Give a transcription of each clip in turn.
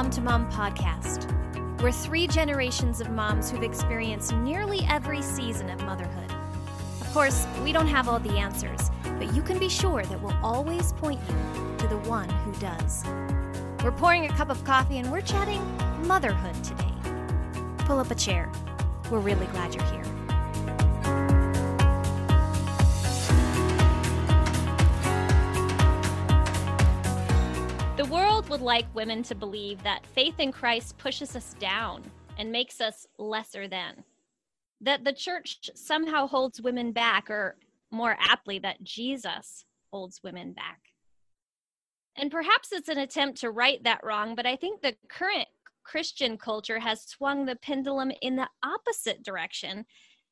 Mom to Mom podcast. We're three generations of moms who've experienced nearly every season of motherhood. Of course, we don't have all the answers, but you can be sure that we'll always point you to the one who does. We're pouring a cup of coffee and we're chatting motherhood today. Pull up a chair. We're really glad you're here. Would like women to believe that faith in Christ pushes us down and makes us lesser than. That the church somehow holds women back, or more aptly, that Jesus holds women back. And perhaps it's an attempt to right that wrong, but I think the current Christian culture has swung the pendulum in the opposite direction,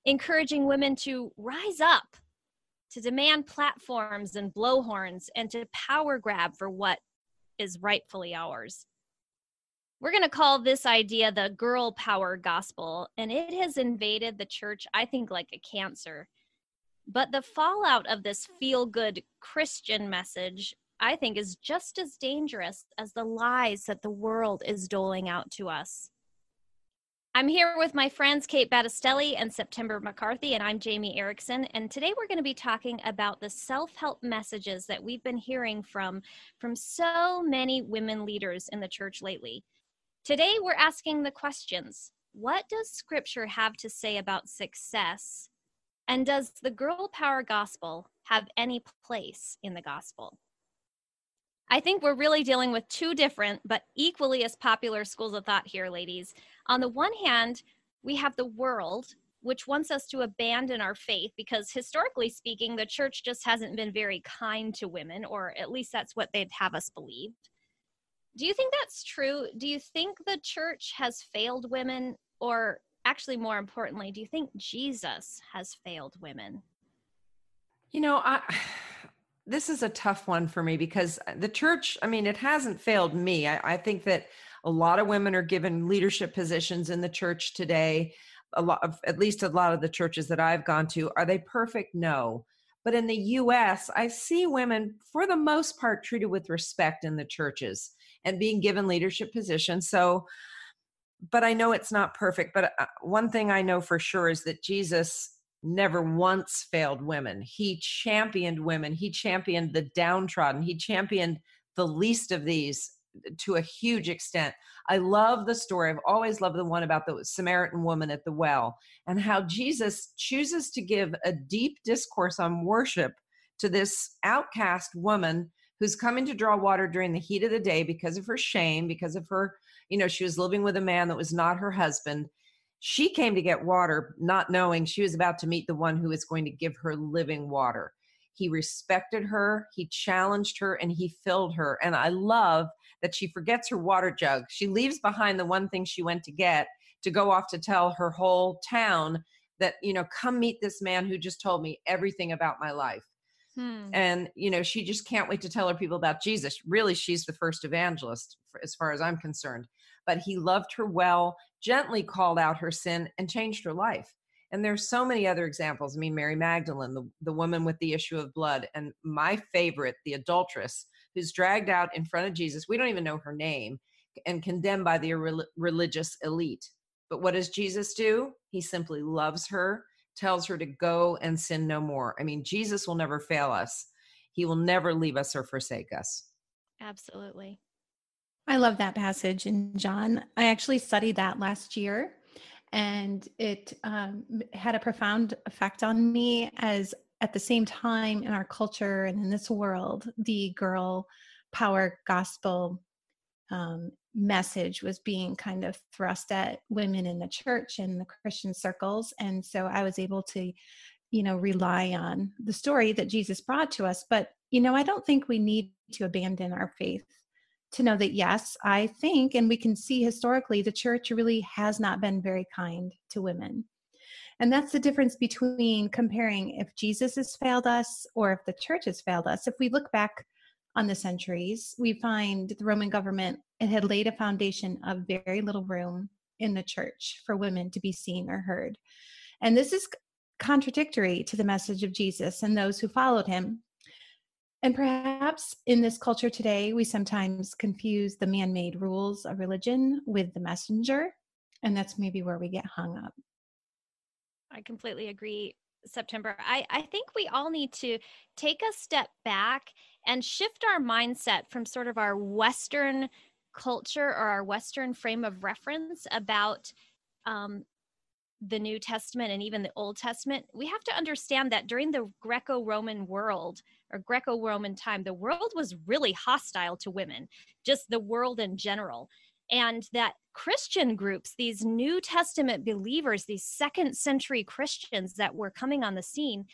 encouraging women to rise up, to demand platforms and blowhorns, and to power grab for what is rightfully ours. We're going to call this idea the girl power gospel, and it has invaded the church, I think, like a cancer. But the fallout of this feel good Christian message, I think, is just as dangerous as the lies that the world is doling out to us. I'm here with my friends Kate Battistelli and September McCarthy, and I'm Jamie Erickson. And today we're going to be talking about the self help messages that we've been hearing from, from so many women leaders in the church lately. Today we're asking the questions What does scripture have to say about success? And does the girl power gospel have any place in the gospel? I think we're really dealing with two different but equally as popular schools of thought here, ladies. On the one hand, we have the world, which wants us to abandon our faith because historically speaking, the church just hasn't been very kind to women, or at least that's what they'd have us believe. Do you think that's true? Do you think the church has failed women, or actually, more importantly, do you think Jesus has failed women? You know, I this is a tough one for me because the church, I mean, it hasn't failed me. I, I, think that a lot of women are given leadership positions in the church today. A lot of, at least a lot of the churches that I've gone to, are they perfect? No. But in the US, I see women, for the most part, treated with respect in the churches and being given leadership positions. So, but I know it's not perfect. But uh, one thing I know for sure is that Jesus never once failed women. He championed women. He championed the downtrodden. He championed the least of these uh, to a huge extent. I love the story. I've always loved the one about the Samaritan woman at the well and how Jesus chooses to give a deep discourse on worship to this outcast woman who's coming to draw water during the heat of the day because of her shame, because of her, you know, she was living with a man that was not her husband. She came to get water, not knowing she was about to meet the one who is going to give her living water. He respected her, he challenged her, and he filled her. And I love that she forgets her water jug. She leaves behind the one thing she went to get to go off to tell her whole town that, you know, come meet this man who just told me everything about my life. Hmm. And, you know, she just can't wait to tell her people about Jesus. Really, she's the first evangelist, as far as I'm concerned but he loved her well, gently called out her sin, and changed her life. And there's so many other examples. I mean, Mary Magdalene, the, the woman with the issue of blood, and my favorite, the adulteress, who's dragged out in front of Jesus. We don't even know her name and condemned by the religious elite. But what does Jesus do? He simply loves her, tells her to go and sin no more. I mean, Jesus will never fail us, He will never leave us or forsake us. Absolutely. I love that passage in John. I actually studied that last year and it um, had a profound effect on me as at the same time in our culture and in this world, the girl power gospel um, message was being kind of thrust at women in the church and the Christian circles. And so I was able to, you know, rely on the story that Jesus brought to us. But, you know, I don't think we need to abandon our faith to know that yes, I think, and we can see historically, the church really has not been very kind to women. And that's the difference between comparing if Jesus has failed us or if the church has failed us. If we look back on the centuries, we find the Roman government it had laid a foundation of very little room in the church for women to be seen or heard. And this is contradictory to the message of Jesus and those who followed him and perhaps in this culture today, we sometimes confuse the man made rules of religion with the messenger. And that's maybe where we get hung up. I completely agree, September. I, I think we all need to take a step back and shift our mindset from sort of our Western culture or our Western frame of reference about um, the New Testament and even the Old Testament, we have to understand that during the Greco Roman world or Greco Roman time, the world was really hostile to women, just the world in general. And that Christian groups, these New Testament believers, these second century Christians that were coming on the scene,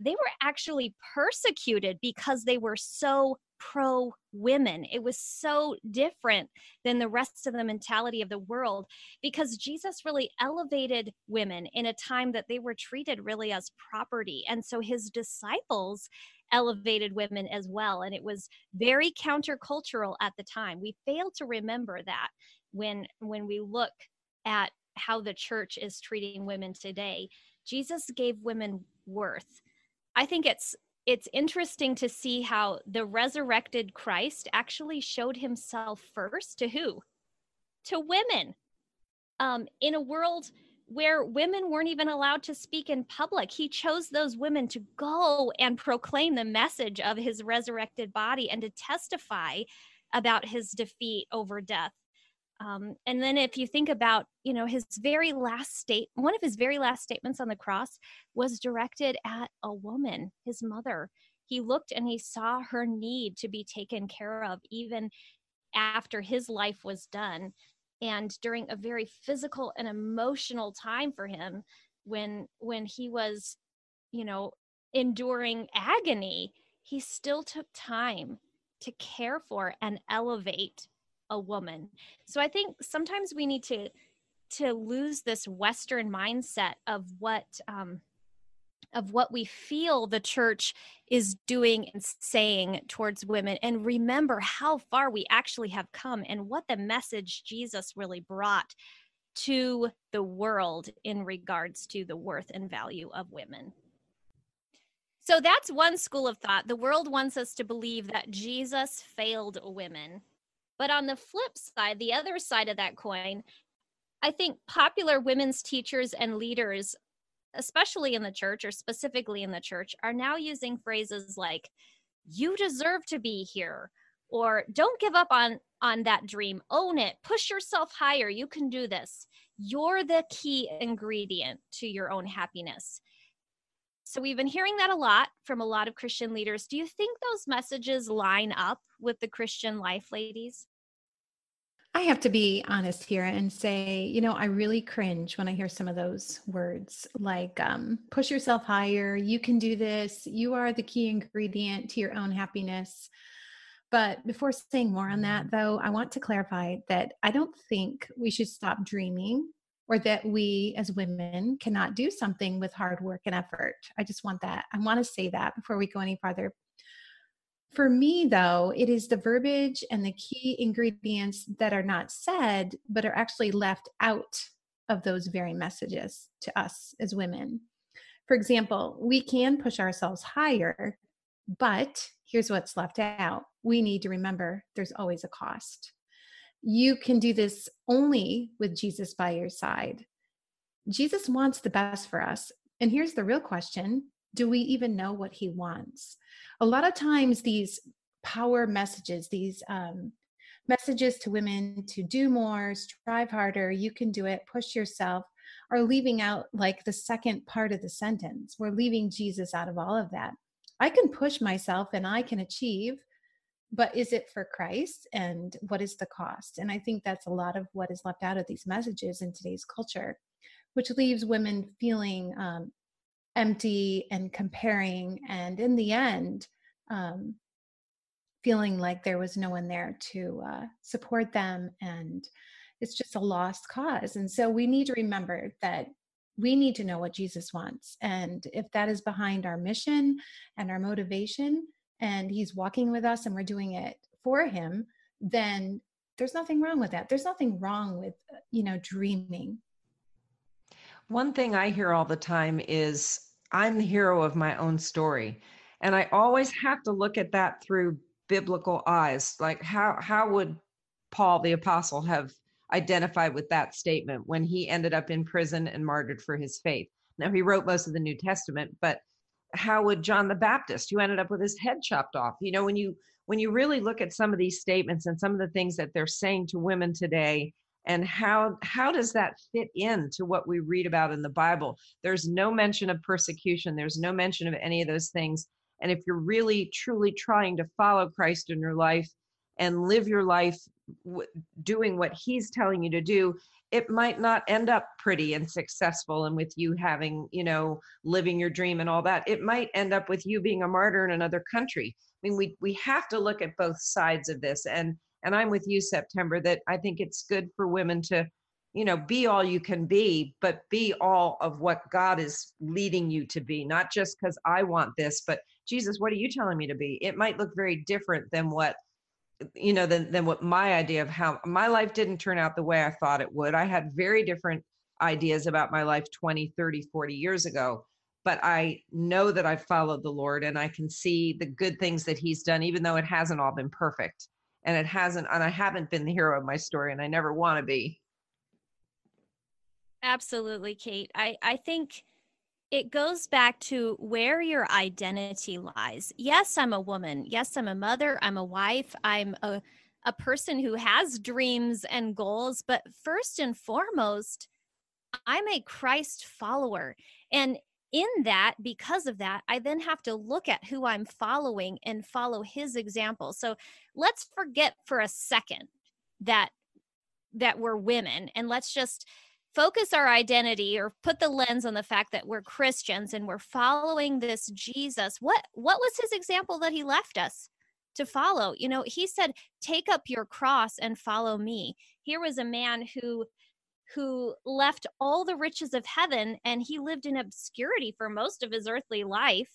they were actually persecuted because they were so pro women. It was so different than the rest of the mentality of the world because Jesus really elevated women in a time that they were treated really as property. And so his disciples elevated women as well. And it was very countercultural at the time. We fail to remember that when when we look at how the church is treating women today. Jesus gave women worth. I think it's it's interesting to see how the resurrected Christ actually showed himself first to who? To women. Um, in a world where women weren't even allowed to speak in public, he chose those women to go and proclaim the message of his resurrected body and to testify about his defeat over death. Um, and then if you think about, you know, his very last state, one of his very last statements on the cross was directed at a woman, his mother. He looked and he saw her need to be taken care of even after his life was done. And during a very physical and emotional time for him, when when he was, you know, enduring agony, he still took time to care for and elevate a woman. So I think sometimes we need to to lose this Western mindset of what um, of what we feel the church is doing and saying towards women and remember how far we actually have come and what the message Jesus really brought to the world in regards to the worth and value of women. So that's one school of thought. The world wants us to believe that Jesus failed women. But on the flip side, the other side of that coin, I think popular women's teachers and leaders, especially in the church or specifically in the church, are now using phrases like, you deserve to be here, or don't give up on on that dream. Own it. Push yourself higher. You can do this. You're the key ingredient to your own happiness. So we've been hearing that a lot from a lot of christian leaders. Do you think those messages line up with the christian life ladies I have to be honest here and say, you know, I really cringe when I hear some of those words like um, push yourself higher, you can do this, you are the key ingredient to your own happiness. But before saying more on that, though, I want to clarify that I don't think we should stop dreaming or that we as women cannot do something with hard work and effort. I just want that. I want to say that before we go any farther for me, though, it is the verbiage and the key ingredients that are not said, but are actually left out of those very messages to us as women. For example, we can push ourselves higher, but here's what's left out we need to remember there's always a cost. You can do this only with Jesus by your side. Jesus wants the best for us. And here's the real question do we even know what he wants? A lot of times, these power messages, these um, messages to women to do more, strive harder, you can do it, push yourself, are leaving out like the second part of the sentence. We're leaving Jesus out of all of that. I can push myself and I can achieve, but is it for Christ? And what is the cost? And I think that's a lot of what is left out of these messages in today's culture, which leaves women feeling um, empty and comparing and in the end um, feeling like there was no one there to uh, support them and it's just a lost cause. And so we need to remember that we need to know what jesus wants and if that is behind our mission and our motivation and he's walking with us and we're doing it for him then there's nothing wrong with that. There's nothing wrong with uh, you know dreaming. One thing I hear all the time is I'm the hero of my own story. and i always have to look at that through biblical eyes like how how would paul the apostle have identified with that statement when he ended up in prison and martyred for his faith now he wrote most of the new testament but how would john the baptist who ended up with his head chopped off you know when you when you really look at some of these statements and some of the things that they're saying to women today and how how does that fit into what we read about in the bible? There's no mention of persecution. There's no mention of any of those things. And if you're really truly trying to follow christ in your life and live your life w- doing what he's telling you to do it might not end up pretty and successful and with you having you know living your dream and all that. It might end up with you being a martyr in another country. I mean we we have to look at both sides of this. And and i'm with you september that i think it's good for women to you know be all you can be but be all of what god is leading you to be not just because i want this but jesus what are you telling me to be? It might look very different than what you know than, than what my idea of how my life didn't turn out the way i thought it would. I had very different ideas about my life 20 30 40 years ago but i know that i've followed the lord and i can see the good things that he's done even though it hasn't all been perfect and it hasn't and i haven't been the hero of my story and i never want to be absolutely kate i i think it goes back to where your identity lies. Yes, I'm a woman. Yes, I'm a mother. I'm a wife. I'm a, a person who has dreams and goals. But first and foremost, I'm a Christ follower. And in that, because of that, I then have to look at who I'm following and follow his example. So let's forget for a second that that we're women and let's just focus our identity or put the lens on the fact that we're Christians and we're following this Jesus, what what was his example that he left us to follow? You know, he said, "Take up your cross and follow me." Here was a man who who left all the riches of heaven and he lived in obscurity for most of his earthly life.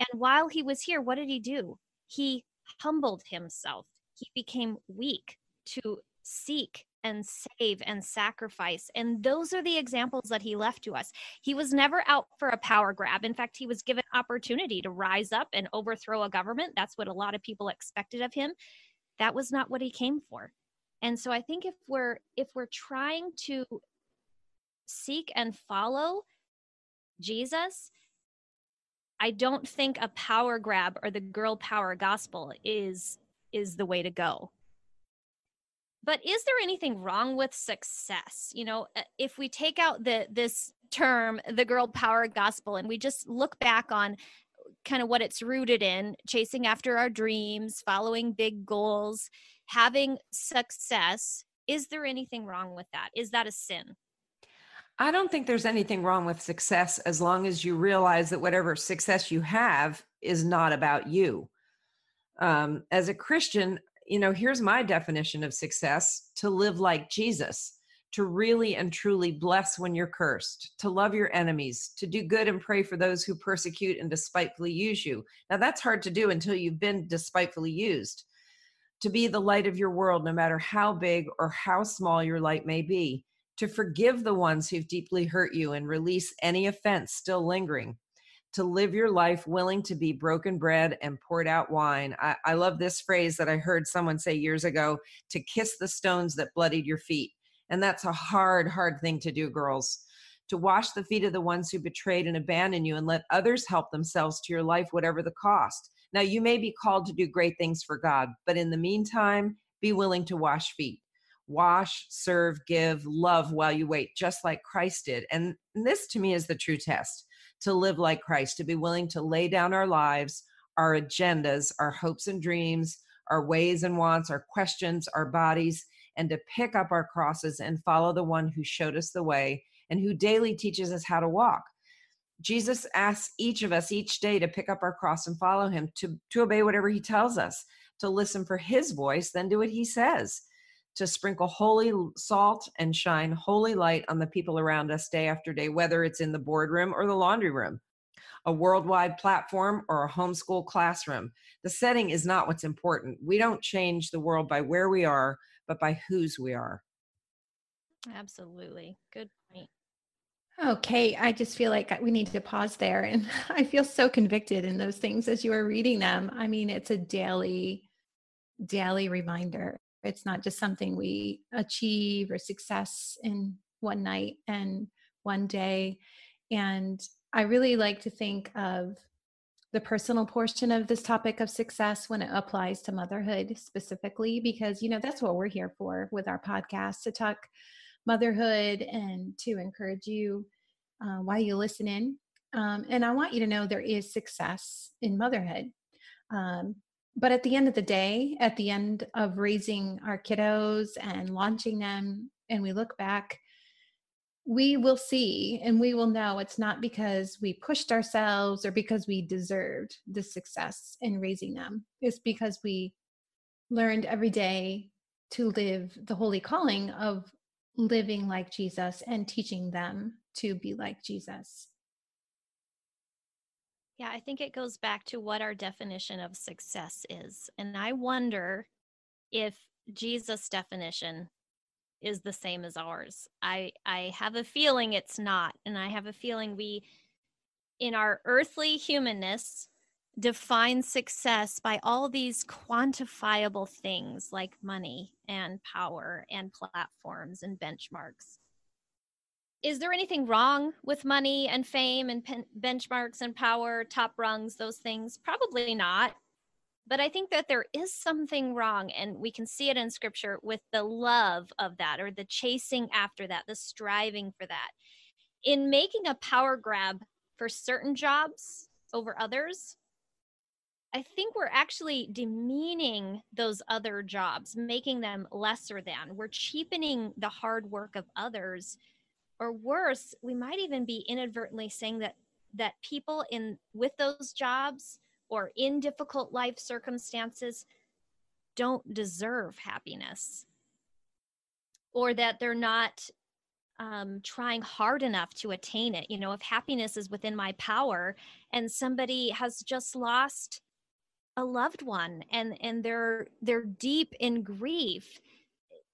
And while he was here, what did he do? He humbled himself. He became weak to seek and save and sacrifice. And those are the examples that he left to us. He was never out for a power grab. In fact, he was given opportunity to rise up and overthrow a government. That's what a lot of people expected of him. That was not what he came for. And so I think if we're if we're trying to seek and follow Jesus, I don't think a power grab or the girl power gospel is is the way to go. But is there anything wrong with success? You know uh, if we take out the this term the girl power gospel and we just look back on kind of what it's rooted in chasing after our dreams following big goals having success is there anything wrong with that is that a sin I don't think there's anything wrong with success as long as you realize that whatever success you have is not about you. Um, as a Christian, you know, here's my definition of success to live like Jesus, to really and truly bless when you're cursed, to love your enemies, to do good and pray for those who persecute and despitefully use you. Now, that's hard to do until you've been despitefully used. To be the light of your world, no matter how big or how small your light may be, to forgive the ones who've deeply hurt you and release any offense still lingering to live your life willing to be broken bread and poured out wine. I, I, love this phrase that I heard someone say years ago to kiss the stones that bloodied your feet. And that's a hard, hard thing to do, girls. To wash the feet of the ones who betrayed and abandoned you and let others help themselves to your life, whatever the cost. Now, you may be called to do great things for God, but in the meantime, be willing to wash feet. Wash, serve, give, love while you wait, just like Christ did. And this to me is the true test to live like Christ, to be willing to lay down our lives, our agendas, our hopes and dreams, our ways and wants, our questions, our bodies, and to pick up our crosses and follow the one who showed us the way and who daily teaches us how to walk. Jesus asks each of us each day to pick up our cross and follow him, to, to obey whatever he tells us, to listen for his voice, then do what he says to sprinkle holy salt and shine holy light on the people around us day after day, whether it's in the boardroom or the laundry room, a worldwide platform or a homeschool classroom. The setting is not what's important. We don't change the world by where we are, but by whose we are. Absolutely. Good point. Oh, okay, I just feel like we need to pause there. And I feel so convicted in those things as you are reading them. I mean, it's a daily, daily reminder. It's not just something we achieve or success in one night and one day. And I really like to think of the personal portion of this topic of success when it applies to motherhood specifically, because, you know, that's what we're here for with our podcast to talk motherhood and to encourage you uh, while you listen in. Um, and I want you to know there is success in motherhood. Um, but at the end of the day, at the end of raising our kiddos and launching them, and we look back, we will see and we will know it's not because we pushed ourselves or because we deserved the success in raising them. It's because we learned every day to live the holy calling of living like Jesus and teaching them to be like Jesus. Yeah, I think it goes back to what our definition of success is. And I wonder if Jesus' definition is the same as ours. I I have a feeling it's not and I have a feeling we in our earthly humanness define success by all these quantifiable things like money and power and platforms and benchmarks. Is there anything wrong with money and fame and pen- benchmarks and power, top rungs, those things? Probably not. But I think that there is something wrong, and we can see it in scripture with the love of that or the chasing after that, the striving for that. In making a power grab for certain jobs over others, I think we're actually demeaning those other jobs, making them lesser than. We're cheapening the hard work of others. Or worse, we might even be inadvertently saying that that people in with those jobs or in difficult life circumstances don't deserve happiness or that they're not um, trying hard enough to attain it. You know, if happiness is within my power and somebody has just lost a loved one and and they're they're deep in grief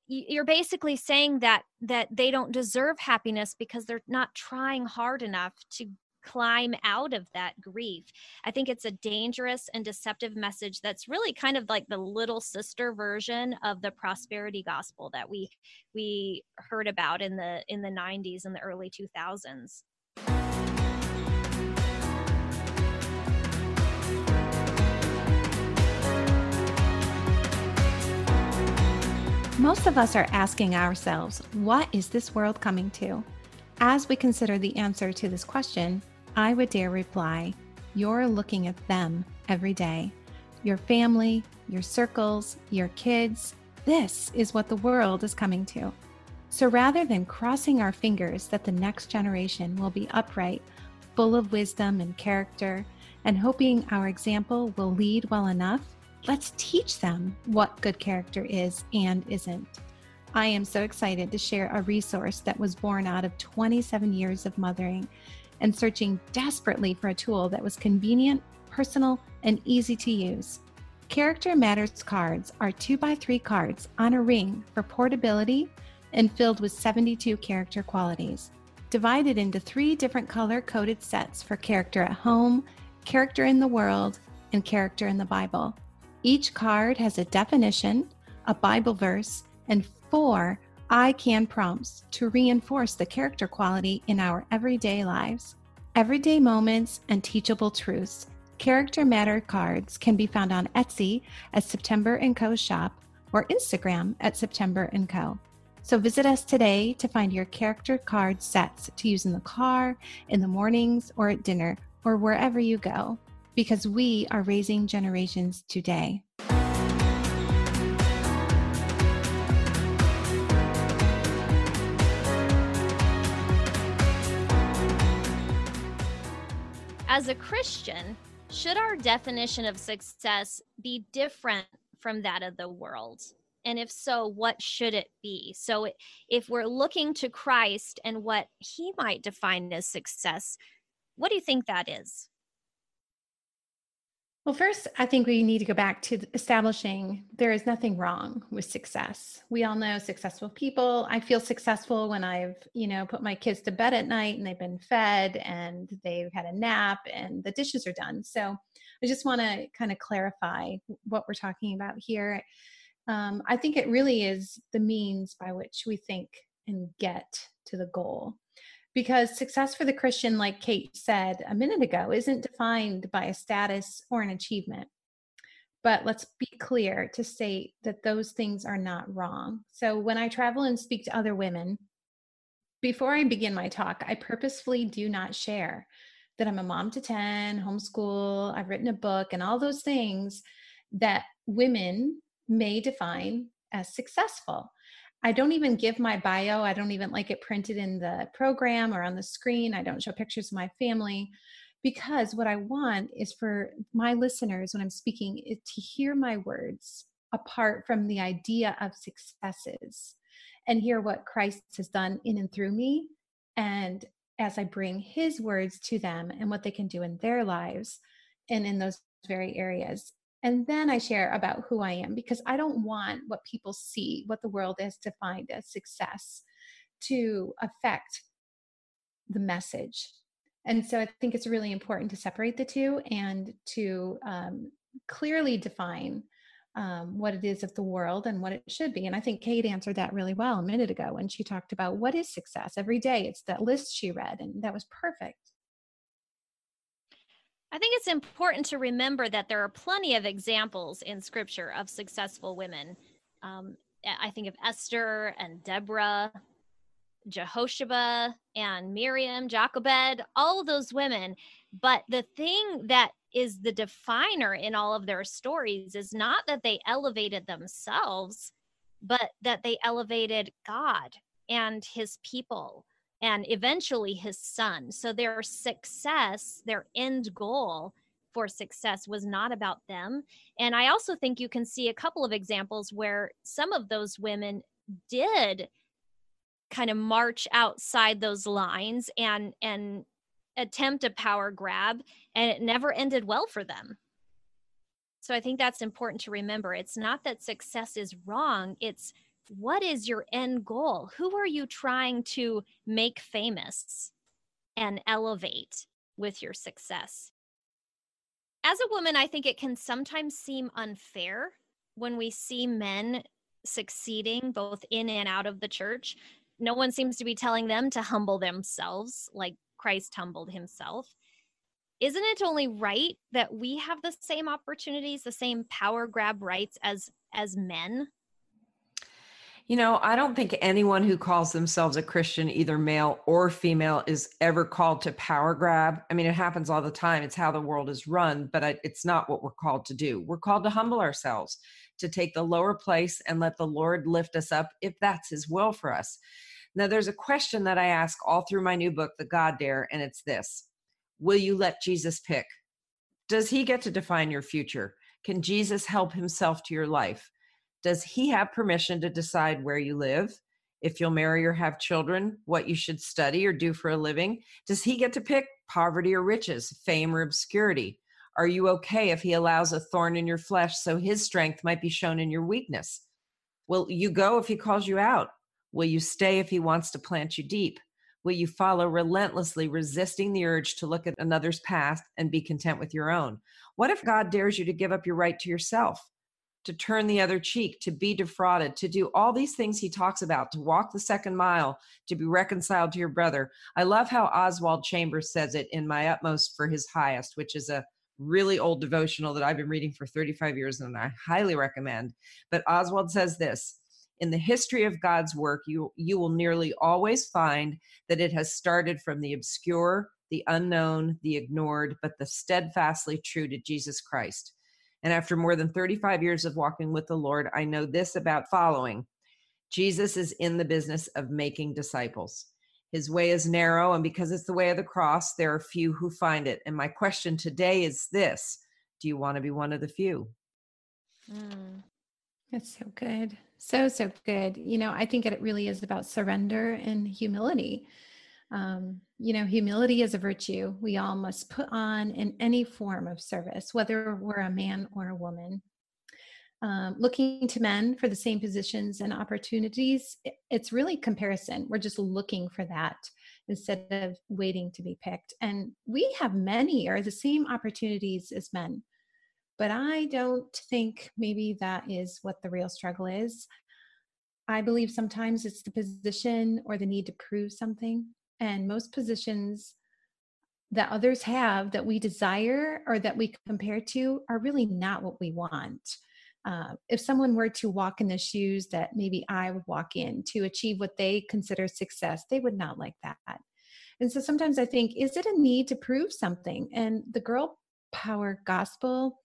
you're basically saying that that they don't deserve happiness because they're not trying hard enough to climb out of that grief. I think it's a dangerous and deceptive message that's really kind of like the little sister version of the prosperity gospel that we we heard about in the in the 90s and the early 2000s. Most of us are asking ourselves, what is this world coming to? As we consider the answer to this question, I would dare reply, you're looking at them every day. Your family, your circles, your kids. This is what the world is coming to. So rather than crossing our fingers that the next generation will be upright, full of wisdom and character, and hoping our example will lead well enough, Let's teach them what good character is and isn't. I am so excited to share a resource that was born out of 27 years of mothering and searching desperately for a tool that was convenient, personal, and easy to use. Character Matters cards are 2x3 cards on a ring for portability and filled with 72 character qualities, divided into three different color coded sets for character at home, character in the world, and character in the Bible. Each card has a definition, a Bible verse, and four I can prompts to reinforce the character quality in our everyday lives. Everyday moments and teachable truths. Character Matter cards can be found on Etsy at September & Co shop or Instagram at September & Co. So visit us today to find your character card sets to use in the car, in the mornings, or at dinner, or wherever you go because we are raising generations today. As a Christian, should our definition of success be different from that of the world? And if so, what should it be? So, if we're looking to Christ and what he might define as success, what do you think that is? Well, first, I think we need to go back to establishing there is nothing wrong with success. We all know successful people. I feel successful when I've, you know, put my kids to bed at night and they've been fed and they've had a nap and the dishes are done. So I just want to kind of clarify what we're talking about here. Um, I think it really is the means by which we think and get to the goal because success for the Christian, like Kate said a minute ago, isn't defined by a status or an achievement. But let's be clear to state that those things are not wrong. So when I travel and speak to other women, before I begin my talk, I purposefully do not share that I'm a mom to 10, homeschool, I've written a book, and all those things that women may define as successful. I don't even give my bio. I don't even like it printed in the program or on the screen. I don't show pictures of my family because what I want is for my listeners when I'm speaking to hear my words apart from the idea of successes and hear what Christ has done in and through me. And as I bring his words to them and what they can do in their lives and in those very areas. And then I share about who I am because I don't want what people see, what the world has defined as success, to affect the message. And so I think it's really important to separate the two and to um, clearly define um, what it is of the world and what it should be. And I think Kate answered that really well a minute ago when she talked about what is success every day. It's that list she read, and that was perfect. I think it's important to remember that there are plenty of examples in scripture of successful women. Um, I think of Esther and Deborah, Jehoshaphat and Miriam, Jochebed, all those women. But the thing that is the definer in all of their stories is not that they elevated themselves, but that they elevated God and his people and eventually his son. So their success, their end goal for success was not about them. And I also think you can see a couple of examples where some of those women did kind of march outside those lines and and attempt a power grab and it never ended well for them. So I think that's important to remember. It's not that success is wrong, it's what is your end goal? Who are you trying to make famous and elevate with your success? As a woman, I think it can sometimes seem unfair when we see men succeeding both in and out of the church. No one seems to be telling them to humble themselves like Christ humbled himself. Isn't it only right that we have the same opportunities, the same power grab rights as as men? You know, I don't think anyone who calls themselves a Christian, either male or female, is ever called to power grab. I mean, it happens all the time. It's how the world is run, but it's not what we're called to do. We're called to humble ourselves, to take the lower place and let the Lord lift us up if that's His will for us. Now, there's a question that I ask all through my new book, The God Dare, and it's this Will you let Jesus pick? Does He get to define your future? Can Jesus help Himself to your life? Does he have permission to decide where you live, if you'll marry or have children, what you should study or do for a living? Does he get to pick poverty or riches, fame or obscurity? Are you okay if he allows a thorn in your flesh so his strength might be shown in your weakness? Will you go if he calls you out? Will you stay if he wants to plant you deep? Will you follow relentlessly, resisting the urge to look at another's path and be content with your own? What if God dares you to give up your right to yourself? To turn the other cheek, to be defrauded, to do all these things he talks about, to walk the second mile, to be reconciled to your brother. I love how Oswald Chambers says it in My Utmost for His Highest, which is a really old devotional that I've been reading for 35 years and I highly recommend. But Oswald says this in the history of God's work, you, you will nearly always find that it has started from the obscure, the unknown, the ignored, but the steadfastly true to Jesus Christ. And after more than 35 years of walking with the Lord, I know this about following Jesus is in the business of making disciples. His way is narrow, and because it's the way of the cross, there are few who find it. And my question today is this Do you want to be one of the few? Mm. That's so good. So, so good. You know, I think it really is about surrender and humility. Um, you know, humility is a virtue we all must put on in any form of service, whether we're a man or a woman. Um, looking to men for the same positions and opportunities, it's really comparison. We're just looking for that instead of waiting to be picked. And we have many or the same opportunities as men. But I don't think maybe that is what the real struggle is. I believe sometimes it's the position or the need to prove something. And most positions that others have that we desire or that we compare to are really not what we want. Uh, if someone were to walk in the shoes that maybe I would walk in to achieve what they consider success, they would not like that. And so sometimes I think, is it a need to prove something? And the girl power gospel,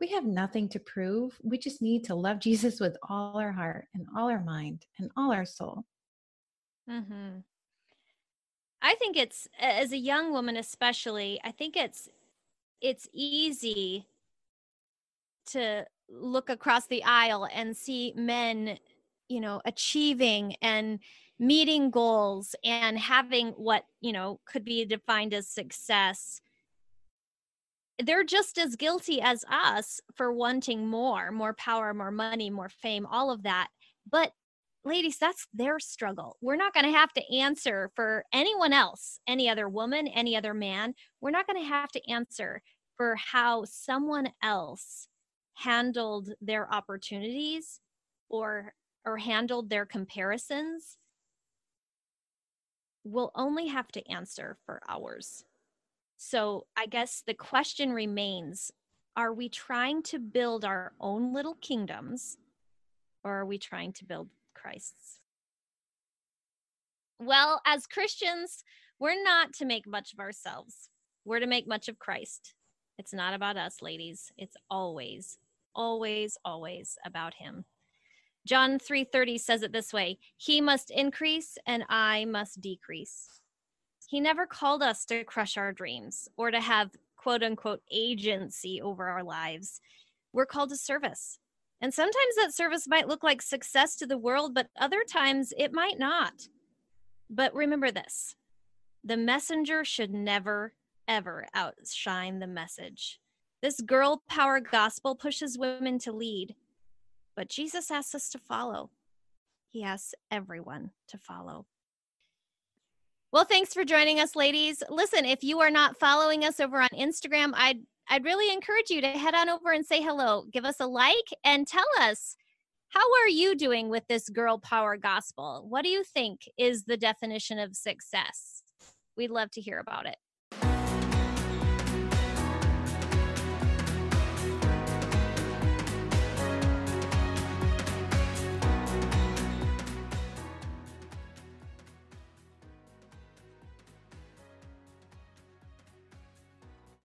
we have nothing to prove. We just need to love Jesus with all our heart and all our mind and all our soul. Mm-hmm. I think it's as a young woman, especially. I think it's it's easy to look across the aisle and see men, you know, achieving and meeting goals and having what, you know, could be defined as success. They're just as guilty as us for wanting more, more power, more money, more fame, all of that. But ladies, that's their struggle. We're not going to have to answer for anyone else, any other woman, any other man. We're not going to have to answer for how someone else handled their opportunities or or handled their comparisons we'll only have to answer for ours so i guess the question remains are we trying to build our own little kingdoms or are we trying to build christ's. Well as christians we're not to make much of ourselves. We're to make much of christ. It's not about us ladies. It's always always always about him. John 3:30 says it this way he must increase and i must decrease. He never called us to crush our dreams or to have quote unquote agency over our lives. We're called to service and sometimes that service might look like success to the world but other times it might not but remember this the messenger should never ever outshine the message this girl power gospel pushes women to lead, but Jesus asks us to follow. He asks everyone to follow. Well, thanks for joining us, ladies. Listen, if you are not following us over on Instagram, I'd I'd really encourage you to head on over and say hello. Give us a like and tell us how are you doing with this girl power gospel? What do you think is the definition of success? We'd love to hear about it.